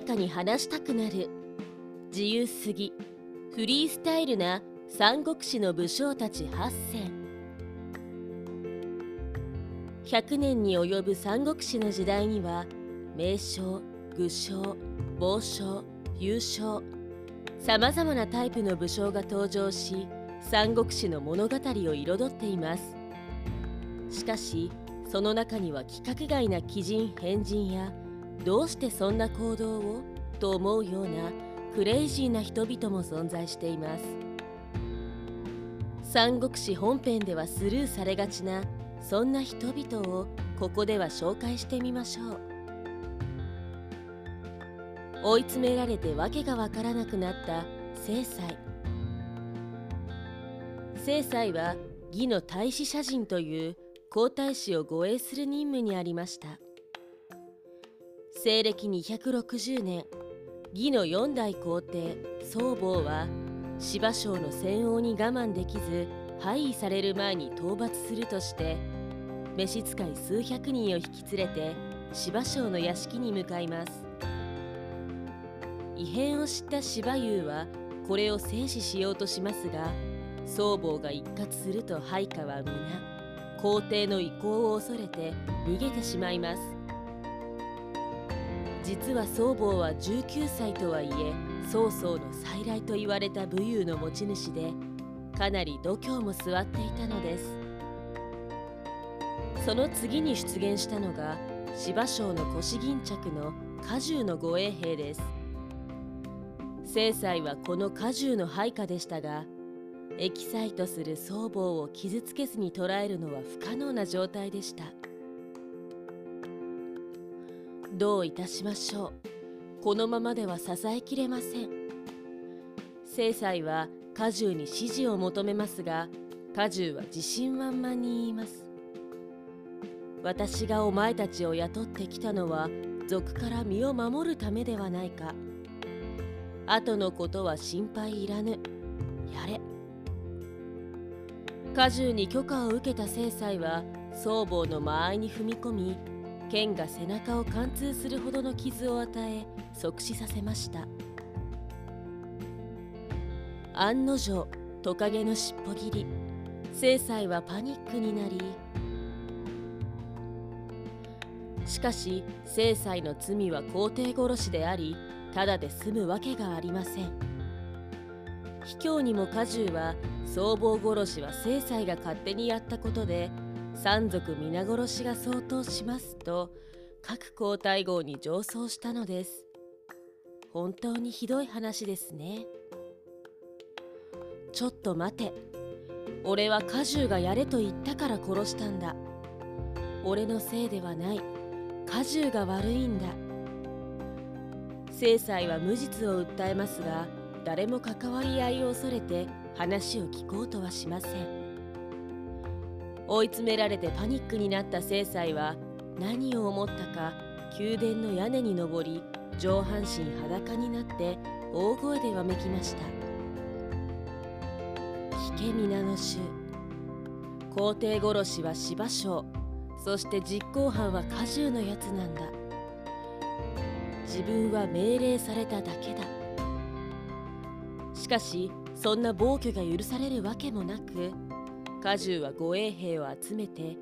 誰かに話したくなる。自由すぎ。フリースタイルな三国志の武将たち8選100年に及ぶ三国志の時代には名将愚将暴将優将さまざまなタイプの武将が登場し三国志の物語を彩っています。しかしその中には規格外な奇人変人やどうしてそんな行動を？と思うようなクレイジーな人々も存在しています。三国志本編ではスルーされがちなそんな人々をここでは紹介してみましょう。追い詰められて訳がわからなくなった正妻正妻は義の大使社人という皇太子を護衛する任務にありました。西暦260年義の四代皇帝宗坊は芝生の戦王に我慢できず廃位される前に討伐するとして召使い数百人を引き連れて芝生の屋敷に向かいます。異変を知った芝生はこれを制止しようとしますが宗坊が一括すると配下は皆皇帝の意向を恐れて逃げてしまいます。実は宗坊は19歳とはいえ曹操の再来と言われた武勇の持ち主でかなり度胸も座っていたのです。その次に出現したのが芝生の腰巾着の荷重の護衛兵です。正妻はこの荷重の配下でしたがエキサイトする僧帽を傷つけずに捉えるのは不可能な状態でした。どういたしましょう。このままでは支えきれません。正妻は荷重に指示を求めますが荷重は自信満々に言います。私がお前たちを雇ってきたのは賊から身を守るためではないか。後のことは心配いらぬ。やれ。荷重に許可を受けた正妻は僧帽の間合いに踏み込み剣が背中を貫通するほどの傷を与え即死させました。案の定トカゲの尻尾切り。正妻はパニックになり。しかし正妻の罪は皇帝殺しでありただで済むわけがありません。卑怯にも荷重は僧帽殺しは正妻が勝手にやったことで三族皆殺しが相当しますと各皇太后に上奏したのです。本当にひどい話ですね。ちょっと待て。俺は荷重がやれと言ったから殺したんだ。俺のせいではない。荷重が悪いんだ。正妻は無実を訴えますが誰も関わり合いを恐れて話を聞こうとはしません。追い詰められてパニックになった正妻は何を思ったか宮殿の屋根に登り上半身裸になって大声でわめきました。聞け皆の衆。皇帝殺しは芝生。そして実行犯は荷重のやつなんだ。自分は命令されただけだ。しかしそんな暴挙が許されるわけもなく荷重は護衛兵を集めて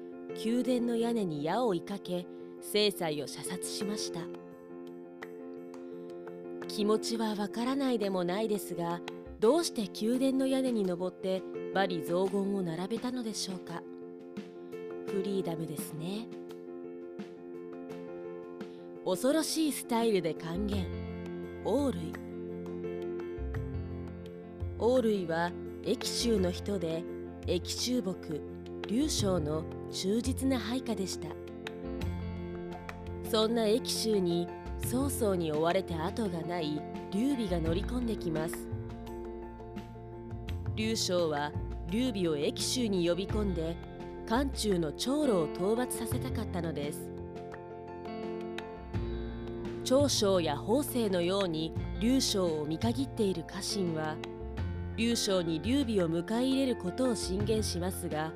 宮殿の屋根に矢を追いかけ正妻を射殺しました。気持ちはわからないでもないですがどうして宮殿の屋根に登って罵詈雑言を並べたのでしょうか。フリーダムですね。恐ろしいスタイルで還元。オールイオールイは益州の人で益州木劉将の忠実な配下でした。そんな益州に曹操に追われて後がない劉備が乗り込んできます。劉将は劉備を益州に呼び込んで漢中の長老を討伐させたかったのです。長将や法政のように劉将を見限っている家臣は劉将に劉備を迎え入れることを進言しますが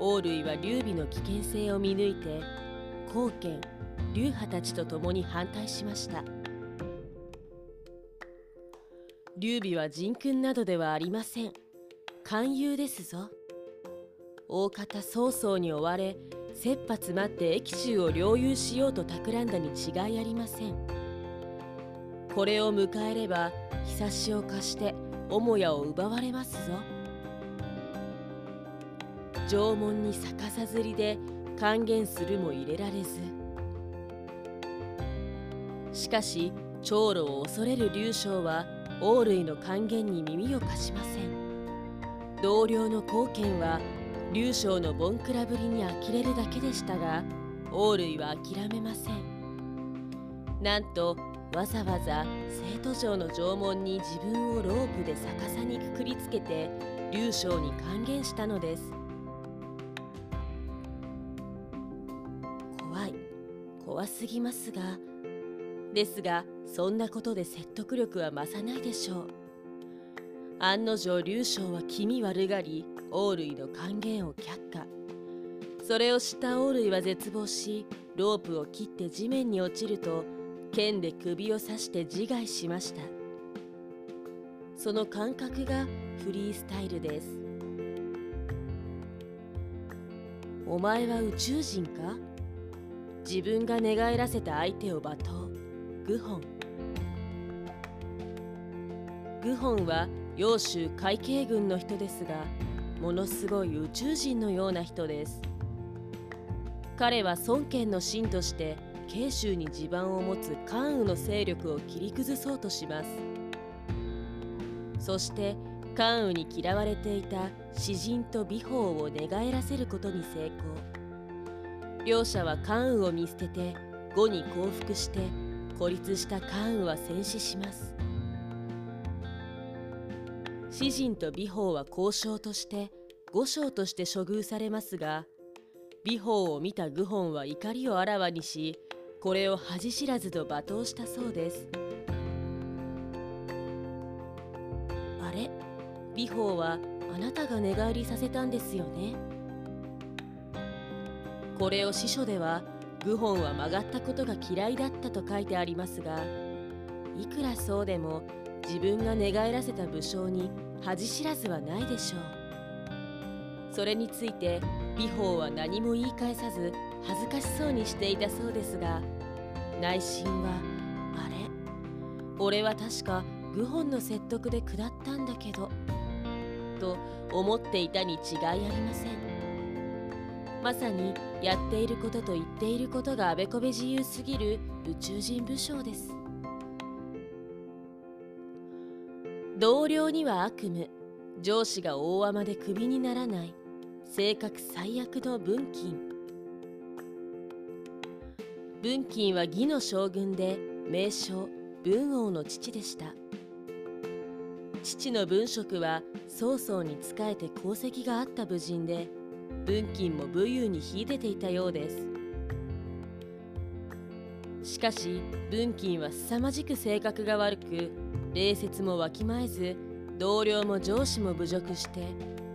王類は劉備の危険性を見抜いて後見劉派たちと共に反対しました。劉備は人君などではありません。勧誘ですぞ。大方曹操に追われ切羽詰まって益州を領有しようと企んだに違いありませんこれを迎えれば日差しを貸して母屋を奪われますぞ。縄文に逆さずりで還元するも入れられず。しかし長老を恐れる劉将は王類の還元に耳を貸しません。同僚の貢献は劉将のボンクラぶりに呆れるだけでしたが王類は諦めません。なんとわざわざ生徒城の城門に自分をロープで逆さにくくりつけて劉将に還元したのです。怖い。怖すぎますが。ですがそんなことで説得力は増さないでしょう。案の定劉将は気味悪がり王類の還元を却下。それを知った王類は絶望しロープを切って地面に落ちると剣で首を刺して自害しました。その感覚がフリースタイルです。お前は宇宙人か？自分が寝返らせた相手を罵倒。グホングホンは揚州海警軍の人ですがものすごい宇宙人のような人です。彼は孫権の臣として慶州に地盤を持つ関羽の勢力を切り崩そうとします。そして関羽に嫌われていた詩人と美宝を寝返らせることに成功。両者は関羽を見捨てて呉に降伏して孤立した関羽は戦死します。詩人と美宝は交渉として五将として処遇されますが美宝を見た愚本は怒りをあらわにしこれを恥知らずと罵倒したそうです。あれ？美宝はあなたが寝返りさせたんですよね？これを司書では愚本は曲がったことが嫌いだったと書いてありますがいくらそうでも自分が寝返らせた武将に恥知らずはないでしょう。それについて美宝は何も言い返さず恥ずかしそうにしていたそうですが内心はあれ？俺は確か愚本の説得で下ったんだけどと思っていたに違いありません。まさにやっていることと言っていることがあべこべ自由すぎる宇宙人武将です。同僚には悪夢上司が大雨でクビにならない性格最悪の文金。文金は義の将軍で名将文王の父でした。父の文職は曹操に仕えて功績があった武人で文金も武勇に秀でていたようです。しかし文金は凄まじく性格が悪く礼節もわきまえず同僚も上司も侮辱して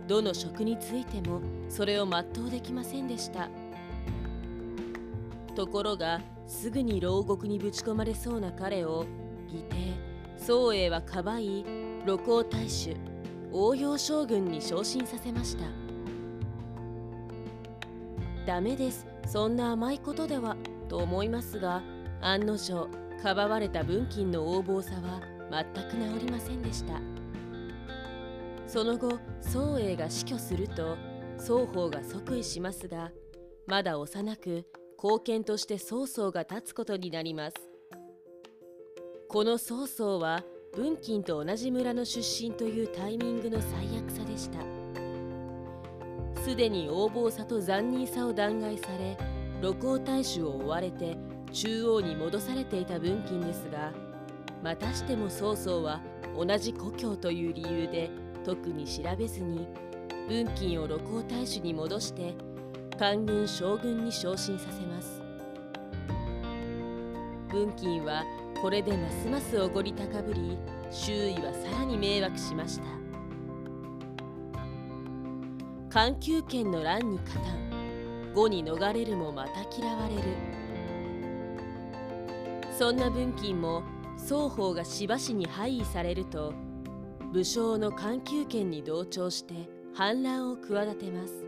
どの職についてもそれを全うできませんでした。ところがすぐに牢獄にぶち込まれそうな彼を義弟宋英はかばい露光大主応用将軍に昇進させました。ダメです。そんな甘いことではと思いますが案の定かばわれた文金の横暴さは全く治りませんでした。その後宋英が死去すると双方が即位しますがまだ幼く貢献として曹操が立つことになります。この曹操は文金と同じ村の出身というタイミングの最悪さでした。すでに横暴さと残忍さを弾劾され露光大衆を追われて中央に戻されていた文金ですがまたしても曹操は同じ故郷という理由で特に調べずに文金を露光大衆に戻して官軍将軍に昇進させます。文金はこれでますますおごり高ぶり周囲はさらに迷惑しました。環球圏の乱に加担後に逃れるもまた嫌われる。そんな文金も双方がしばしに廃位されると武将の環球権に同調して反乱を企てます。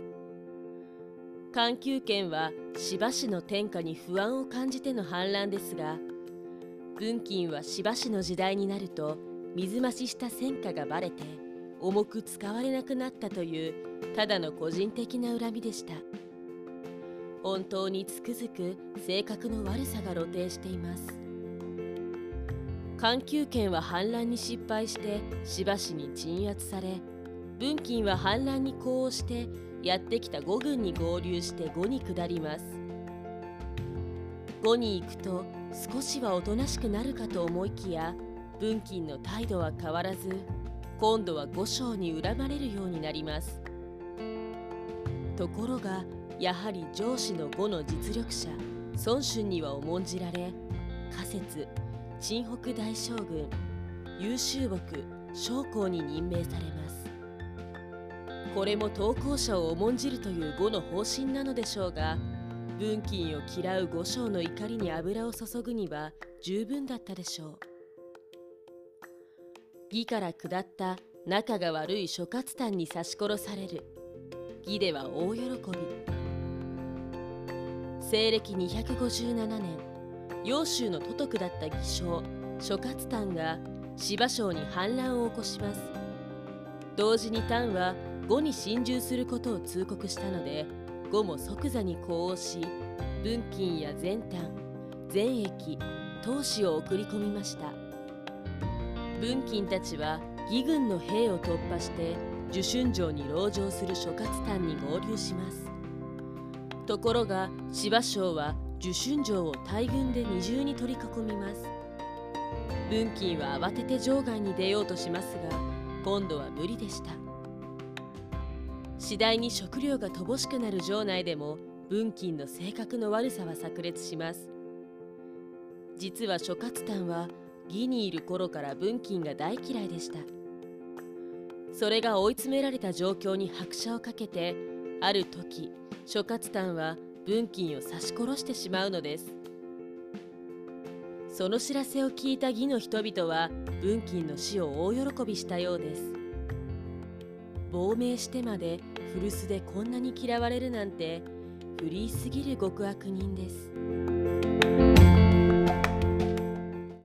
環球権はしばしの天下に不安を感じての反乱ですが文金はしばしの時代になると水増しした戦果がばれて重く使われなくなったというただの個人的な恨みでした。本当につくづく性格の悪さが露呈しています。環球圏は反乱に失敗してしばしに鎮圧され文金は反乱に呼応してやってきた5軍に合流して5に下ります。5に行くと少しはおとなしくなるかと思いきや文金の態度は変わらず今度は五章に恨まれるようになります。ところがやはり上司の5の実力者孫春には重んじられ仮説陳北大将軍優秀木将校に任命されます。これも投稿者を重んじるという5の方針なのでしょうが文金を嫌う五章の怒りに油を注ぐには十分だったでしょう。義から下った仲が悪い諸葛丹に刺し殺される。義では大喜び。西暦257年揚州の都督だった義将諸葛丹が芝生に反乱を起こします。同時に丹は呉に侵入することを通告したので呉も即座に呼応し文金や全丹全駅投資を送り込みました。文金たちは義軍の兵を突破して受春城に籠城する諸葛丹に合流します。ところが芝生は受春城を大軍で二重に取り囲みます。文金は慌てて城外に出ようとしますが今度は無理でした。次第に食料が乏しくなる城内でも文金の性格の悪さは炸裂します。実は諸葛丹は義にいる頃から文金が大嫌いでした。それが追い詰められた状況に拍車をかけてある時諸葛丹は文金を刺し殺してしまうのです。その知らせを聞いた義の人々は文金の死を大喜びしたようです。亡命してまで古巣でこんなに嫌われるなんてフリーすぎる極悪人です。